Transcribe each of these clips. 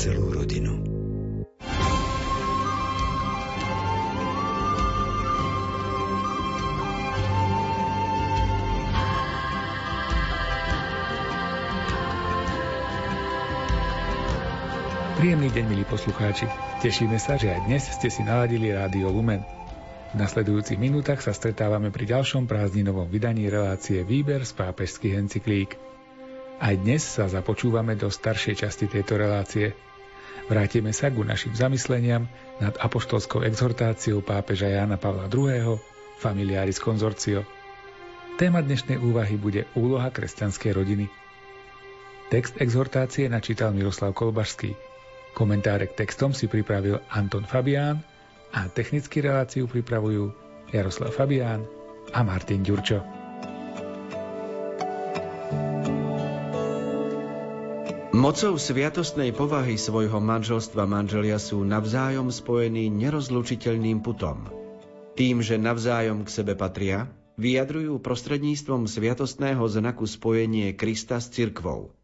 celú rodinu. Príjemný deň, milí poslucháči. Tešíme sa, že aj dnes ste si naladili Rádio Lumen. V nasledujúcich minútach sa stretávame pri ďalšom prázdninovom vydaní relácie Výber z pápežských encyklík. Aj dnes sa započúvame do staršej časti tejto relácie. Vrátime sa ku našim zamysleniam nad apoštolskou exhortáciou pápeža Jána Pavla II. Familiaris Consortio. Téma dnešnej úvahy bude úloha kresťanskej rodiny. Text exhortácie načítal Miroslav Kolbašský. Komentáre k textom si pripravil Anton Fabián a technický reláciu pripravujú Jaroslav Fabián a Martin Ďurčo. Mocou sviatostnej povahy svojho manželstva manželia sú navzájom spojení nerozlučiteľným putom. Tým, že navzájom k sebe patria, vyjadrujú prostredníctvom sviatostného znaku spojenie Krista s cirkvou –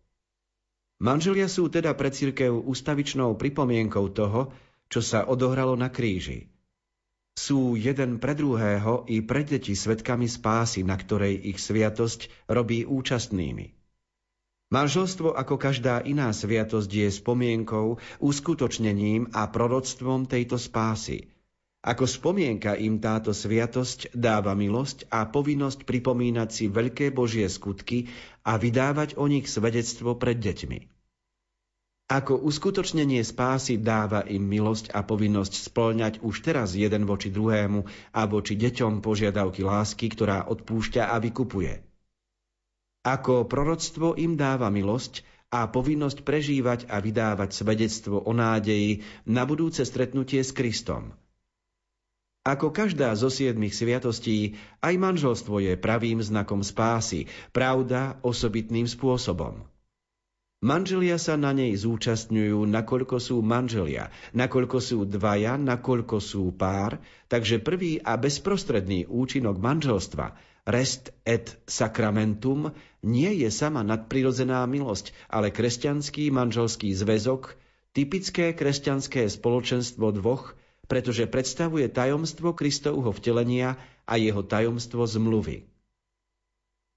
Manželia sú teda pre církev ústavičnou pripomienkou toho, čo sa odohralo na kríži. Sú jeden pre druhého i pre deti svetkami spásy, na ktorej ich sviatosť robí účastnými. Manželstvo ako každá iná sviatosť je spomienkou, uskutočnením a proroctvom tejto spásy. Ako spomienka im táto sviatosť dáva milosť a povinnosť pripomínať si veľké Božie skutky a vydávať o nich svedectvo pred deťmi. Ako uskutočnenie spásy dáva im milosť a povinnosť splňať už teraz jeden voči druhému a voči deťom požiadavky lásky, ktorá odpúšťa a vykupuje. Ako proroctvo im dáva milosť a povinnosť prežívať a vydávať svedectvo o nádeji na budúce stretnutie s Kristom – ako každá zo siedmých sviatostí, aj manželstvo je pravým znakom spásy, pravda osobitným spôsobom. Manželia sa na nej zúčastňujú, nakoľko sú manželia, nakoľko sú dvaja, nakoľko sú pár, takže prvý a bezprostredný účinok manželstva, rest et sacramentum, nie je sama nadprirodzená milosť, ale kresťanský manželský zväzok, typické kresťanské spoločenstvo dvoch, pretože predstavuje tajomstvo Kristovho vtelenia a jeho tajomstvo zmluvy.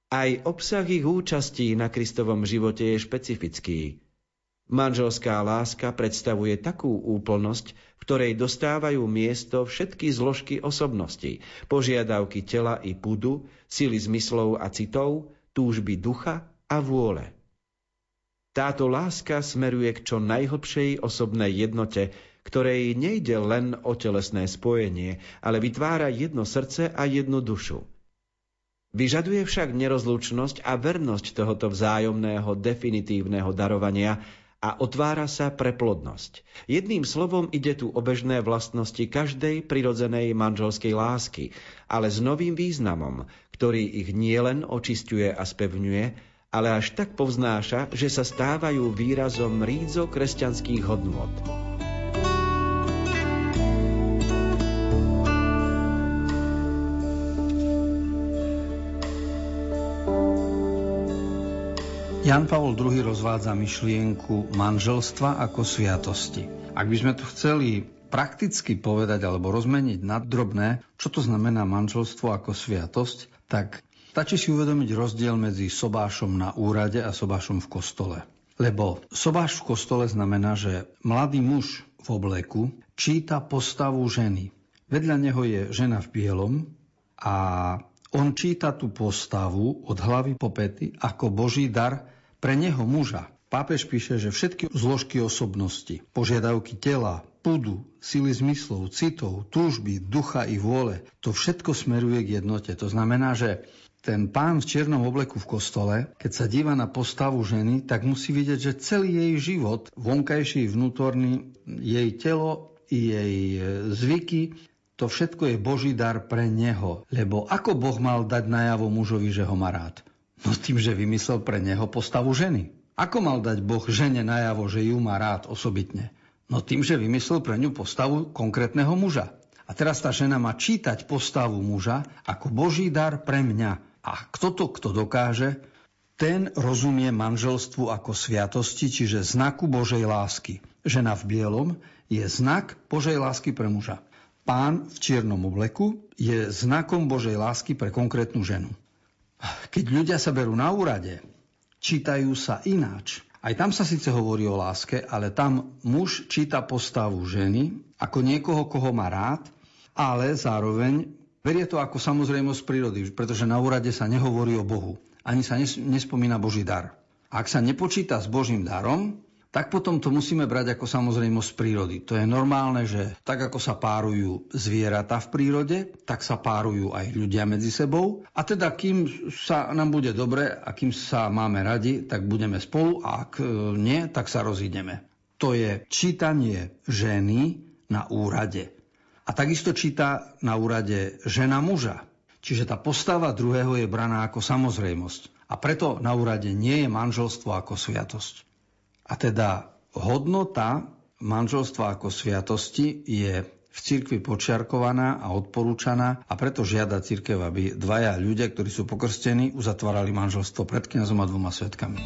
Aj obsah ich účastí na Kristovom živote je špecifický. Manželská láska predstavuje takú úplnosť, v ktorej dostávajú miesto všetky zložky osobnosti, požiadavky tela i pudu, sily zmyslov a citov, túžby ducha a vôle. Táto láska smeruje k čo najhlbšej osobnej jednote, ktorej nejde len o telesné spojenie, ale vytvára jedno srdce a jednu dušu. Vyžaduje však nerozlučnosť a vernosť tohoto vzájomného definitívneho darovania a otvára sa pre plodnosť. Jedným slovom ide tu o bežné vlastnosti každej prirodzenej manželskej lásky, ale s novým významom, ktorý ich nielen očistuje a spevňuje, ale až tak povznáša, že sa stávajú výrazom rídzo kresťanských hodnôt. Jan Pavol II rozvádza myšlienku manželstva ako sviatosti. Ak by sme to chceli prakticky povedať alebo rozmeniť na drobné, čo to znamená manželstvo ako sviatosť, tak stačí si uvedomiť rozdiel medzi sobášom na úrade a sobášom v kostole. Lebo sobáš v kostole znamená, že mladý muž v obleku číta postavu ženy. Vedľa neho je žena v bielom a on číta tú postavu od hlavy po pety ako Boží dar pre neho muža pápež píše, že všetky zložky osobnosti, požiadavky tela, pudu, sily zmyslov, citov, túžby, ducha i vôle, to všetko smeruje k jednote. To znamená, že ten pán v čiernom obleku v kostole, keď sa díva na postavu ženy, tak musí vidieť, že celý jej život, vonkajší, vnútorný, jej telo, jej zvyky, to všetko je Boží dar pre neho. Lebo ako Boh mal dať najavo mužovi, že ho má rád? No tým, že vymyslel pre neho postavu ženy. Ako mal dať Boh žene najavo, že ju má rád osobitne? No tým, že vymyslel pre ňu postavu konkrétneho muža. A teraz tá žena má čítať postavu muža ako Boží dar pre mňa. A kto to, kto dokáže, ten rozumie manželstvu ako sviatosti, čiže znaku Božej lásky. žena v bielom je znak Božej lásky pre muža. Pán v čiernom obleku je znakom Božej lásky pre konkrétnu ženu. Keď ľudia sa berú na úrade, čítajú sa ináč. Aj tam sa síce hovorí o láske, ale tam muž číta postavu ženy ako niekoho, koho má rád, ale zároveň berie to ako samozrejmosť prírody, pretože na úrade sa nehovorí o Bohu. Ani sa nespomína Boží dar. Ak sa nepočíta s Božím darom, tak potom to musíme brať ako samozrejmosť prírody. To je normálne, že tak ako sa párujú zvieratá v prírode, tak sa párujú aj ľudia medzi sebou. A teda kým sa nám bude dobre a kým sa máme radi, tak budeme spolu a ak e, nie, tak sa rozídeme. To je čítanie ženy na úrade. A takisto číta na úrade žena muža. Čiže tá postava druhého je braná ako samozrejmosť. A preto na úrade nie je manželstvo ako sviatosť. A teda hodnota manželstva ako sviatosti je v cirkvi počiarkovaná a odporúčaná a preto žiada cirkev, aby dvaja ľudia, ktorí sú pokrstení, uzatvárali manželstvo pred kniazom a dvoma svetkami.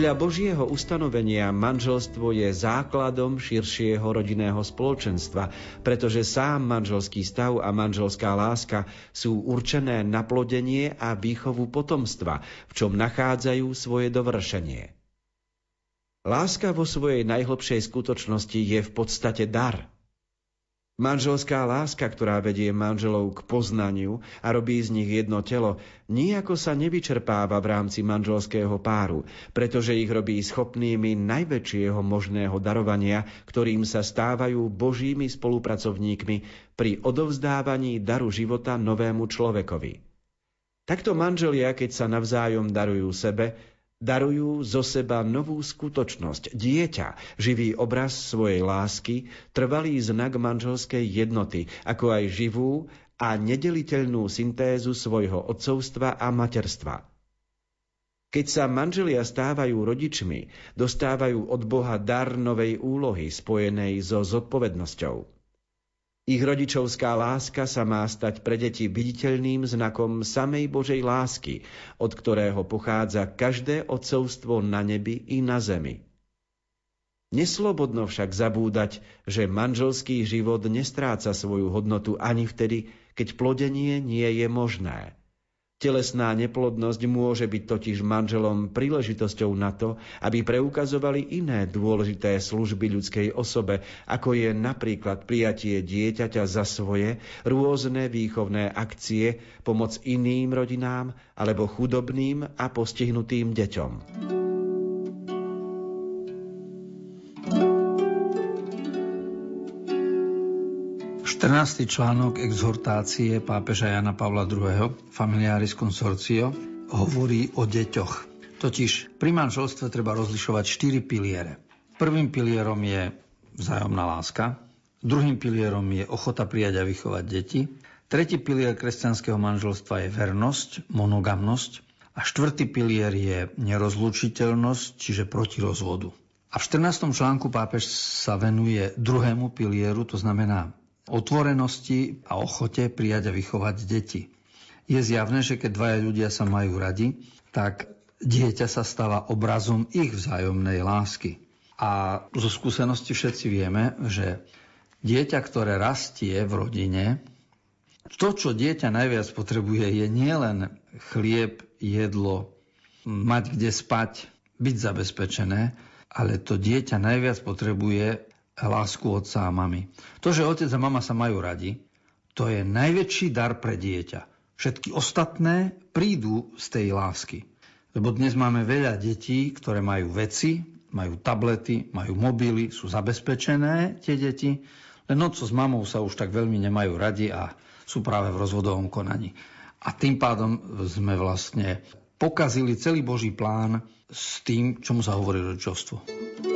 Podľa Božieho ustanovenia manželstvo je základom širšieho rodinného spoločenstva, pretože sám manželský stav a manželská láska sú určené na plodenie a výchovu potomstva, v čom nachádzajú svoje dovršenie. Láska vo svojej najhlbšej skutočnosti je v podstate dar – Manželská láska, ktorá vedie manželov k poznaniu a robí z nich jedno telo, nijako sa nevyčerpáva v rámci manželského páru, pretože ich robí schopnými najväčšieho možného darovania, ktorým sa stávajú božími spolupracovníkmi pri odovzdávaní daru života novému človekovi. Takto manželia, keď sa navzájom darujú sebe, darujú zo seba novú skutočnosť, dieťa, živý obraz svojej lásky, trvalý znak manželskej jednoty, ako aj živú a nedeliteľnú syntézu svojho otcovstva a materstva. Keď sa manželia stávajú rodičmi, dostávajú od Boha dar novej úlohy spojenej so zodpovednosťou. Ich rodičovská láska sa má stať pre deti viditeľným znakom samej Božej lásky, od ktorého pochádza každé odcovstvo na nebi i na zemi. Neslobodno však zabúdať, že manželský život nestráca svoju hodnotu ani vtedy, keď plodenie nie je možné. Telesná neplodnosť môže byť totiž manželom príležitosťou na to, aby preukazovali iné dôležité služby ľudskej osobe, ako je napríklad prijatie dieťaťa za svoje, rôzne výchovné akcie, pomoc iným rodinám alebo chudobným a postihnutým deťom. 14. článok exhortácie pápeža Jana Pavla II. Familiaris Consortio hovorí o deťoch. Totiž pri manželstve treba rozlišovať štyri piliere. Prvým pilierom je vzájomná láska, druhým pilierom je ochota prijať a vychovať deti, tretí pilier kresťanského manželstva je vernosť, monogamnosť a štvrtý pilier je nerozlučiteľnosť, čiže proti rozvodu. A v 14. článku pápež sa venuje druhému pilieru, to znamená otvorenosti a ochote prijať a vychovať deti. Je zjavné, že keď dvaja ľudia sa majú radi, tak dieťa sa stáva obrazom ich vzájomnej lásky. A zo skúsenosti všetci vieme, že dieťa, ktoré rastie v rodine, to, čo dieťa najviac potrebuje, je nielen chlieb, jedlo, mať kde spať, byť zabezpečené, ale to dieťa najviac potrebuje lásku otca a mamy. To, že otec a mama sa majú radi, to je najväčší dar pre dieťa. Všetky ostatné prídu z tej lásky. Lebo dnes máme veľa detí, ktoré majú veci, majú tablety, majú mobily, sú zabezpečené tie deti, len otco s mamou sa už tak veľmi nemajú radi a sú práve v rozvodovom konaní. A tým pádom sme vlastne pokazili celý Boží plán s tým, čomu sa hovorí rodičovstvo.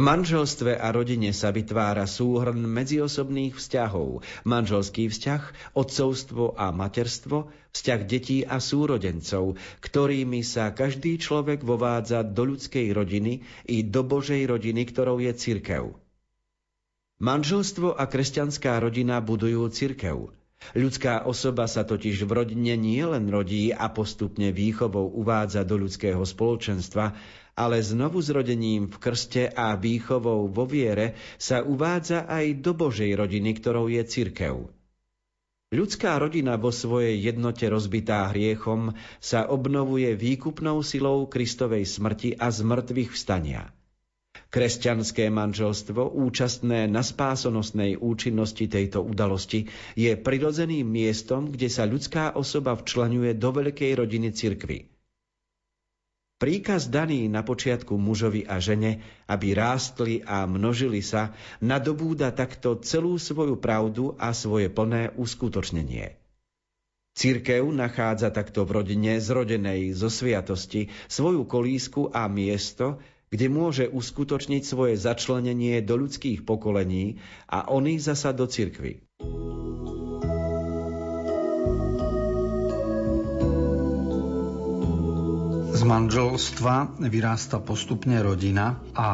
Manželstve a rodine sa vytvára súhrn medziosobných vzťahov. Manželský vzťah, otcovstvo a materstvo, vzťah detí a súrodencov, ktorými sa každý človek vovádza do ľudskej rodiny i do Božej rodiny, ktorou je cirkev. Manželstvo a kresťanská rodina budujú cirkev. Ľudská osoba sa totiž v rodine nie len rodí a postupne výchovou uvádza do ľudského spoločenstva, ale znovu zrodením v krste a výchovou vo viere sa uvádza aj do Božej rodiny, ktorou je cirkev. Ľudská rodina vo svojej jednote rozbitá hriechom sa obnovuje výkupnou silou Kristovej smrti a zmrtvých vstania. Kresťanské manželstvo, účastné na spásonosnej účinnosti tejto udalosti, je prirodzeným miestom, kde sa ľudská osoba včlenuje do veľkej rodiny cirkvy. Príkaz daný na počiatku mužovi a žene, aby rástli a množili sa, nadobúda takto celú svoju pravdu a svoje plné uskutočnenie. Cirkev nachádza takto v rodine zrodenej zo sviatosti svoju kolísku a miesto, kde môže uskutočniť svoje začlenenie do ľudských pokolení a oni zasa do cirkvy. Z manželstva vyrasta postupne rodina a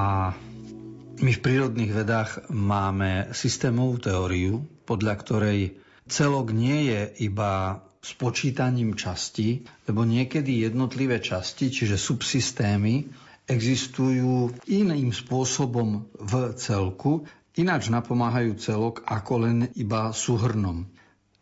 my v prírodných vedách máme systémovú teóriu, podľa ktorej celok nie je iba spočítaním časti, lebo niekedy jednotlivé časti, čiže subsystémy, existujú iným spôsobom v celku, ináč napomáhajú celok ako len iba súhrnom.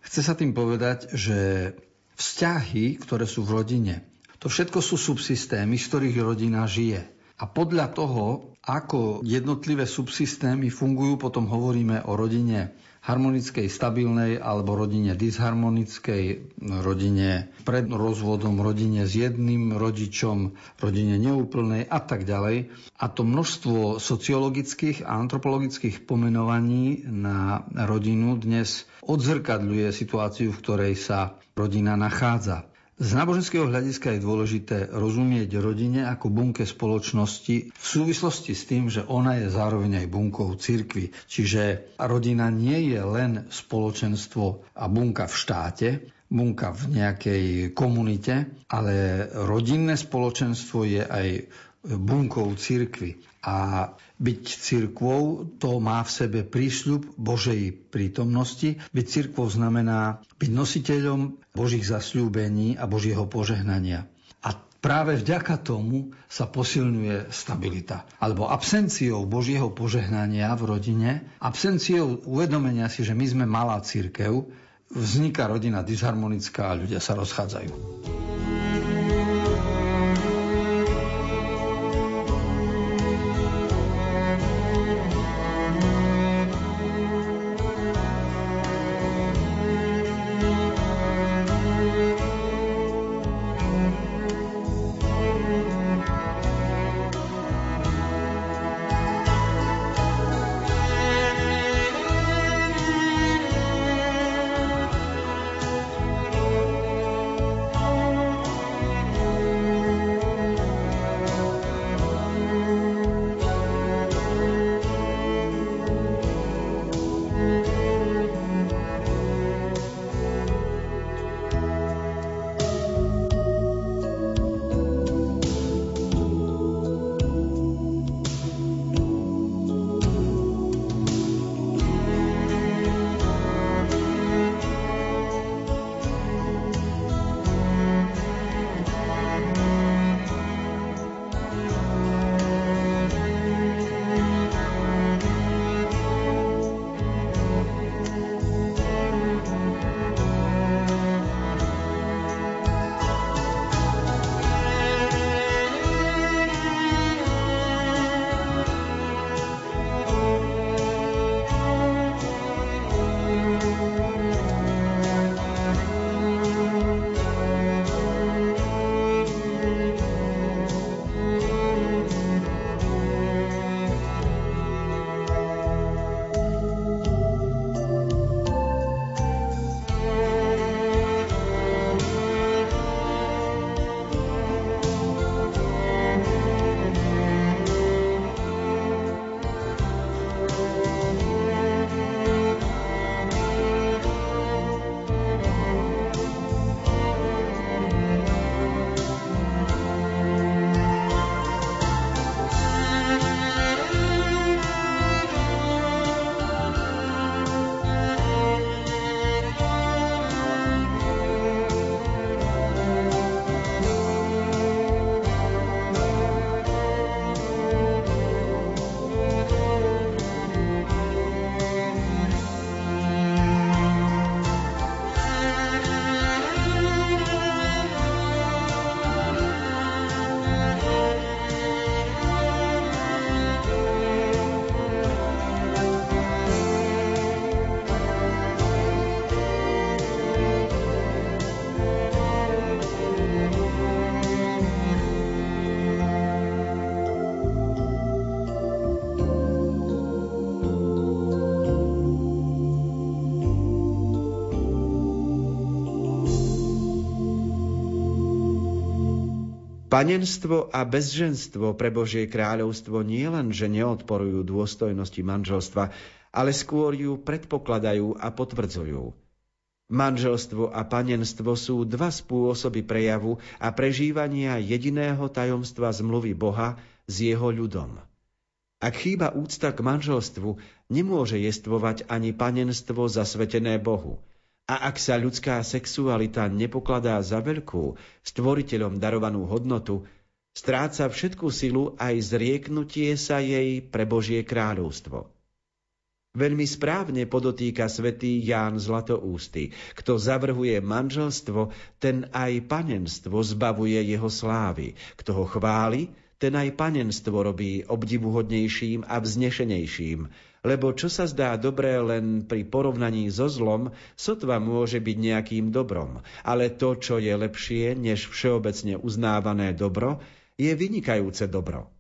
Chce sa tým povedať, že vzťahy, ktoré sú v rodine, to všetko sú subsystémy, z ktorých rodina žije. A podľa toho, ako jednotlivé subsystémy fungujú, potom hovoríme o rodine harmonickej, stabilnej alebo rodine disharmonickej, rodine pred rozvodom, rodine s jedným rodičom, rodine neúplnej a tak ďalej. A to množstvo sociologických a antropologických pomenovaní na rodinu dnes odzrkadľuje situáciu, v ktorej sa rodina nachádza. Z náboženského hľadiska je dôležité rozumieť rodine ako bunke spoločnosti v súvislosti s tým, že ona je zároveň aj bunkou cirkvy. Čiže rodina nie je len spoločenstvo a bunka v štáte, bunka v nejakej komunite, ale rodinné spoločenstvo je aj bunkou cirkvy. A byť cirkvou, to má v sebe prísľub Božej prítomnosti. Byť cirkvou znamená byť nositeľom Božích zasľúbení a Božieho požehnania. A práve vďaka tomu sa posilňuje stabilita. Alebo absenciou Božieho požehnania v rodine, absenciou uvedomenia si, že my sme malá cirkev, vzniká rodina disharmonická a ľudia sa rozchádzajú. Panenstvo a bezženstvo pre Božie kráľovstvo nie len, že neodporujú dôstojnosti manželstva, ale skôr ju predpokladajú a potvrdzujú. Manželstvo a panenstvo sú dva spôsoby prejavu a prežívania jediného tajomstva zmluvy Boha s jeho ľudom. Ak chýba úcta k manželstvu, nemôže jestvovať ani panenstvo zasvetené Bohu – a ak sa ľudská sexualita nepokladá za veľkú, stvoriteľom darovanú hodnotu, stráca všetku silu aj zrieknutie sa jej pre Božie kráľovstvo. Veľmi správne podotýka svätý Ján Zlatoústy. Kto zavrhuje manželstvo, ten aj panenstvo zbavuje jeho slávy. Kto ho chváli, ten aj panenstvo robí obdivuhodnejším a vznešenejším, lebo čo sa zdá dobré len pri porovnaní so zlom, sotva môže byť nejakým dobrom, ale to, čo je lepšie než všeobecne uznávané dobro, je vynikajúce dobro.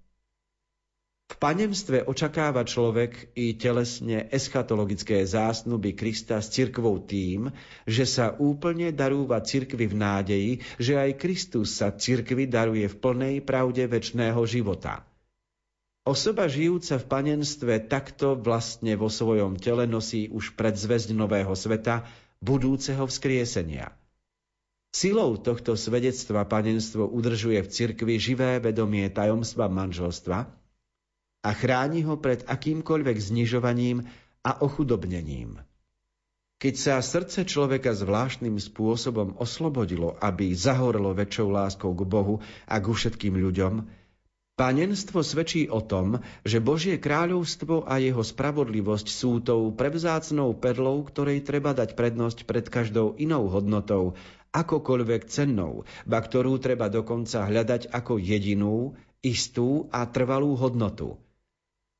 V panenstve očakáva človek i telesne eschatologické zásnuby Krista s cirkvou tým, že sa úplne darúva cirkvi v nádeji, že aj Kristus sa cirkvi daruje v plnej pravde väčšného života – Osoba žijúca v panenstve takto vlastne vo svojom tele nosí už predzvesť nového sveta, budúceho vzkriesenia. Silou tohto svedectva panenstvo udržuje v cirkvi živé vedomie tajomstva manželstva a chráni ho pred akýmkoľvek znižovaním a ochudobnením. Keď sa srdce človeka zvláštnym spôsobom oslobodilo, aby zahorelo väčšou láskou k Bohu a ku všetkým ľuďom, Panenstvo svedčí o tom, že Božie kráľovstvo a jeho spravodlivosť sú tou prevzácnou perlou, ktorej treba dať prednosť pred každou inou hodnotou, akokoľvek cennou, ba ktorú treba dokonca hľadať ako jedinú, istú a trvalú hodnotu.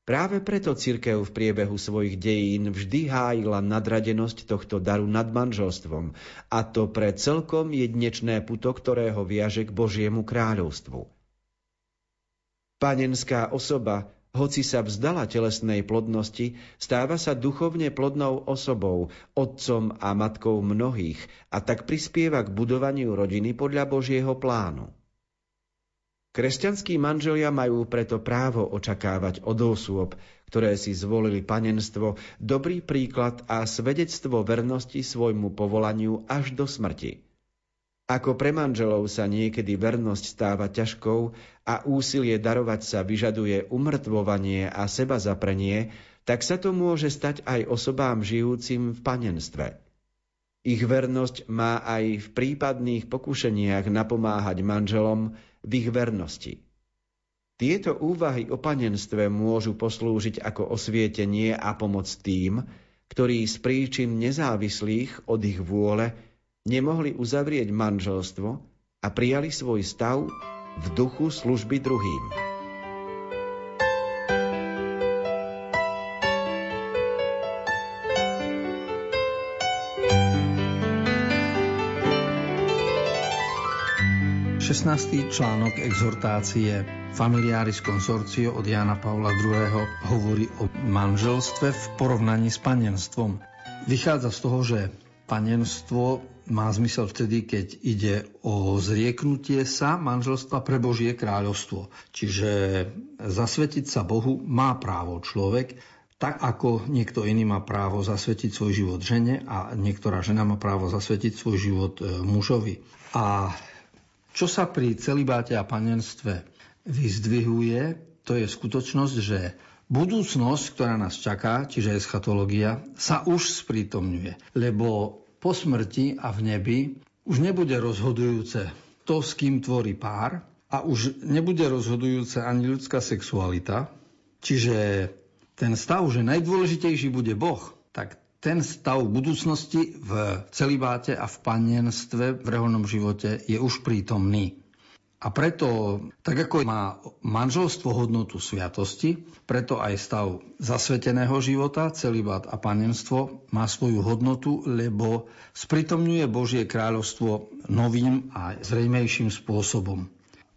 Práve preto cirkev v priebehu svojich dejín vždy hájila nadradenosť tohto daru nad manželstvom, a to pre celkom jednečné puto, ktorého viaže k Božiemu kráľovstvu. Panenská osoba, hoci sa vzdala telesnej plodnosti, stáva sa duchovne plodnou osobou, otcom a matkou mnohých a tak prispieva k budovaniu rodiny podľa Božieho plánu. Kresťanskí manželia majú preto právo očakávať od osôb, ktoré si zvolili panenstvo, dobrý príklad a svedectvo vernosti svojmu povolaniu až do smrti. Ako pre manželov sa niekedy vernosť stáva ťažkou a úsilie darovať sa vyžaduje umrtvovanie a seba zaprenie, tak sa to môže stať aj osobám žijúcim v panenstve. Ich vernosť má aj v prípadných pokušeniach napomáhať manželom v ich vernosti. Tieto úvahy o panenstve môžu poslúžiť ako osvietenie a pomoc tým, ktorí z príčin nezávislých od ich vôle nemohli uzavrieť manželstvo a prijali svoj stav v duchu služby druhým. Šestnáctý článok exhortácie Familiaris Consortio od Jana Pavla II. hovorí o manželstve v porovnaní s panenstvom. Vychádza z toho, že panenstvo má zmysel vtedy, keď ide o zrieknutie sa manželstva pre Božie kráľovstvo. Čiže zasvetiť sa Bohu má právo človek, tak ako niekto iný má právo zasvetiť svoj život žene a niektorá žena má právo zasvetiť svoj život e, mužovi. A čo sa pri celibáte a panenstve vyzdvihuje, to je skutočnosť, že budúcnosť, ktorá nás čaká, čiže eschatológia, sa už sprítomňuje. Lebo po smrti a v nebi už nebude rozhodujúce to, s kým tvorí pár a už nebude rozhodujúce ani ľudská sexualita. Čiže ten stav, že najdôležitejší bude Boh, tak ten stav budúcnosti v celibáte a v panenstve v reholnom živote je už prítomný. A preto, tak ako má manželstvo hodnotu sviatosti, preto aj stav zasveteného života, celibát a panenstvo má svoju hodnotu, lebo spritomňuje Božie kráľovstvo novým a zrejmejším spôsobom.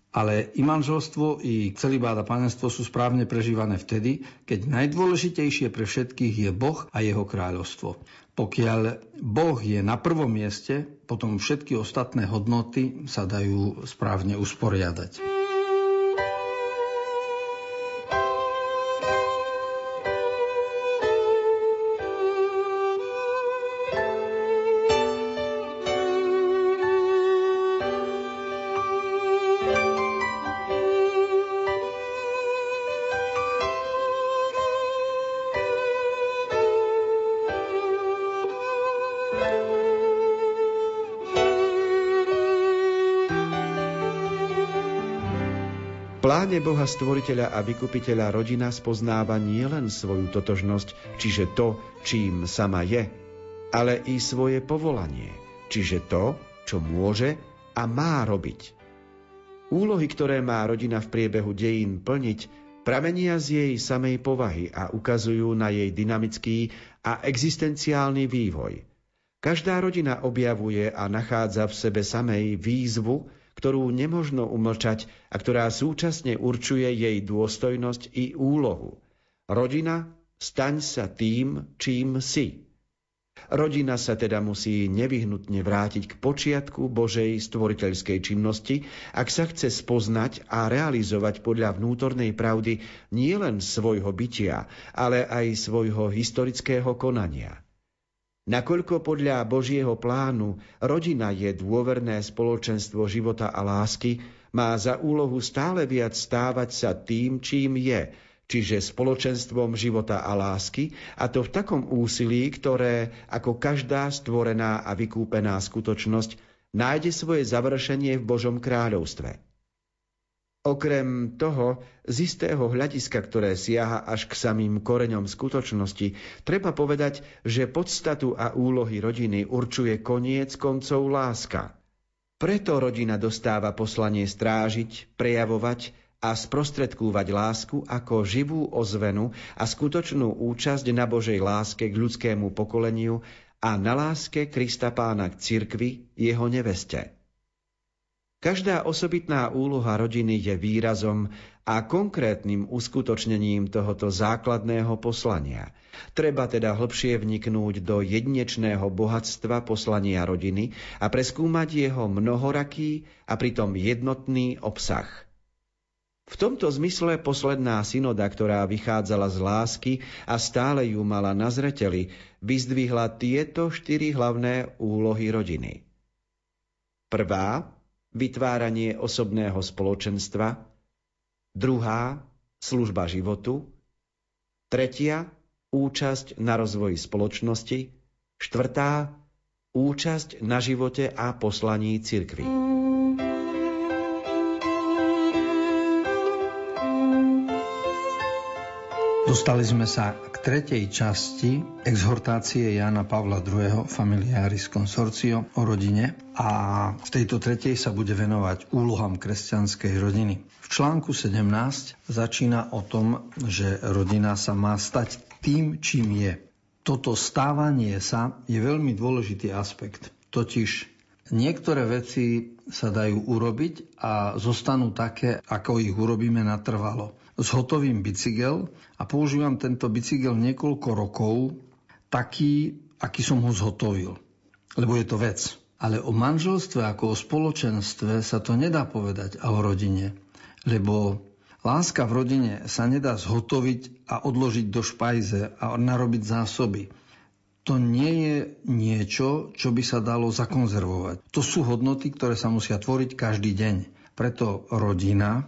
Ale i manželstvo, i celibát a panenstvo sú správne prežívané vtedy, keď najdôležitejšie pre všetkých je Boh a jeho kráľovstvo. Pokiaľ Boh je na prvom mieste, potom všetky ostatné hodnoty sa dajú správne usporiadať. Pláne Boha Stvoriteľa a Vykupiteľa rodina spoznáva nielen svoju totožnosť, čiže to, čím sama je, ale i svoje povolanie, čiže to, čo môže a má robiť. Úlohy, ktoré má rodina v priebehu dejín plniť, pramenia z jej samej povahy a ukazujú na jej dynamický a existenciálny vývoj. Každá rodina objavuje a nachádza v sebe samej výzvu, ktorú nemožno umlčať a ktorá súčasne určuje jej dôstojnosť i úlohu. Rodina, staň sa tým, čím si. Rodina sa teda musí nevyhnutne vrátiť k počiatku Božej stvoriteľskej činnosti, ak sa chce spoznať a realizovať podľa vnútornej pravdy nielen svojho bytia, ale aj svojho historického konania. Nakoľko podľa Božieho plánu rodina je dôverné spoločenstvo života a lásky, má za úlohu stále viac stávať sa tým, čím je, čiže spoločenstvom života a lásky, a to v takom úsilí, ktoré, ako každá stvorená a vykúpená skutočnosť, nájde svoje završenie v Božom kráľovstve. Okrem toho, z istého hľadiska, ktoré siaha až k samým koreňom skutočnosti, treba povedať, že podstatu a úlohy rodiny určuje koniec koncov láska. Preto rodina dostáva poslanie strážiť, prejavovať a sprostredkúvať lásku ako živú ozvenu a skutočnú účasť na Božej láske k ľudskému pokoleniu a na láske Krista pána k cirkvi, jeho neveste. Každá osobitná úloha rodiny je výrazom a konkrétnym uskutočnením tohoto základného poslania. Treba teda hlbšie vniknúť do jedinečného bohatstva poslania rodiny a preskúmať jeho mnohoraký a pritom jednotný obsah. V tomto zmysle posledná synoda, ktorá vychádzala z lásky a stále ju mala na zreteli, vyzdvihla tieto štyri hlavné úlohy rodiny. Prvá vytváranie osobného spoločenstva, druhá služba životu, tretia účasť na rozvoji spoločnosti, štvrtá účasť na živote a poslaní cirkvi. Dostali sme sa k tretej časti exhortácie Jana Pavla II. Familiaris Consortio o rodine a v tejto tretej sa bude venovať úlohám kresťanskej rodiny. V článku 17 začína o tom, že rodina sa má stať tým, čím je. Toto stávanie sa je veľmi dôležitý aspekt. Totiž niektoré veci sa dajú urobiť a zostanú také, ako ich urobíme natrvalo zhotovím bicykel a používam tento bicykel niekoľko rokov taký, aký som ho zhotovil. Lebo je to vec. Ale o manželstve ako o spoločenstve sa to nedá povedať a o rodine. Lebo láska v rodine sa nedá zhotoviť a odložiť do špajze a narobiť zásoby. To nie je niečo, čo by sa dalo zakonzervovať. To sú hodnoty, ktoré sa musia tvoriť každý deň. Preto rodina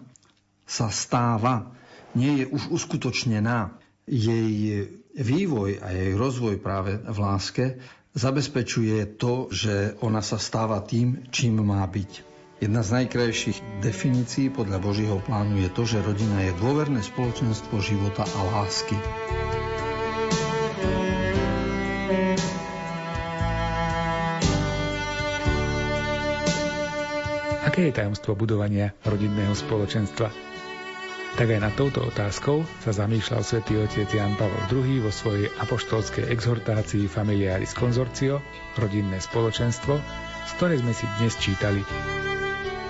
sa stáva nie je už uskutočnená. Jej vývoj a jej rozvoj práve v láske zabezpečuje to, že ona sa stáva tým, čím má byť. Jedna z najkrajších definícií podľa Božího plánu je to, že rodina je dôverné spoločenstvo života a lásky. Aké je tajomstvo budovania rodinného spoločenstva? Tak aj nad touto otázkou sa zamýšľal svätý otec Jan Pavel II vo svojej apoštolskej exhortácii Familiaris Consortio, rodinné spoločenstvo, z ktorej sme si dnes čítali.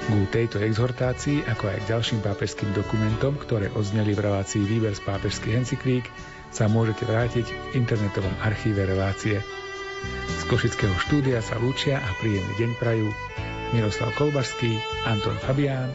Ku tejto exhortácii, ako aj k ďalším pápežským dokumentom, ktoré odzneli v relácii Výber z pápežských encyklík, sa môžete vrátiť v internetovom archíve relácie. Z Košického štúdia sa lúčia a príjemný deň prajú Miroslav Kolbašský, Anton Fabián,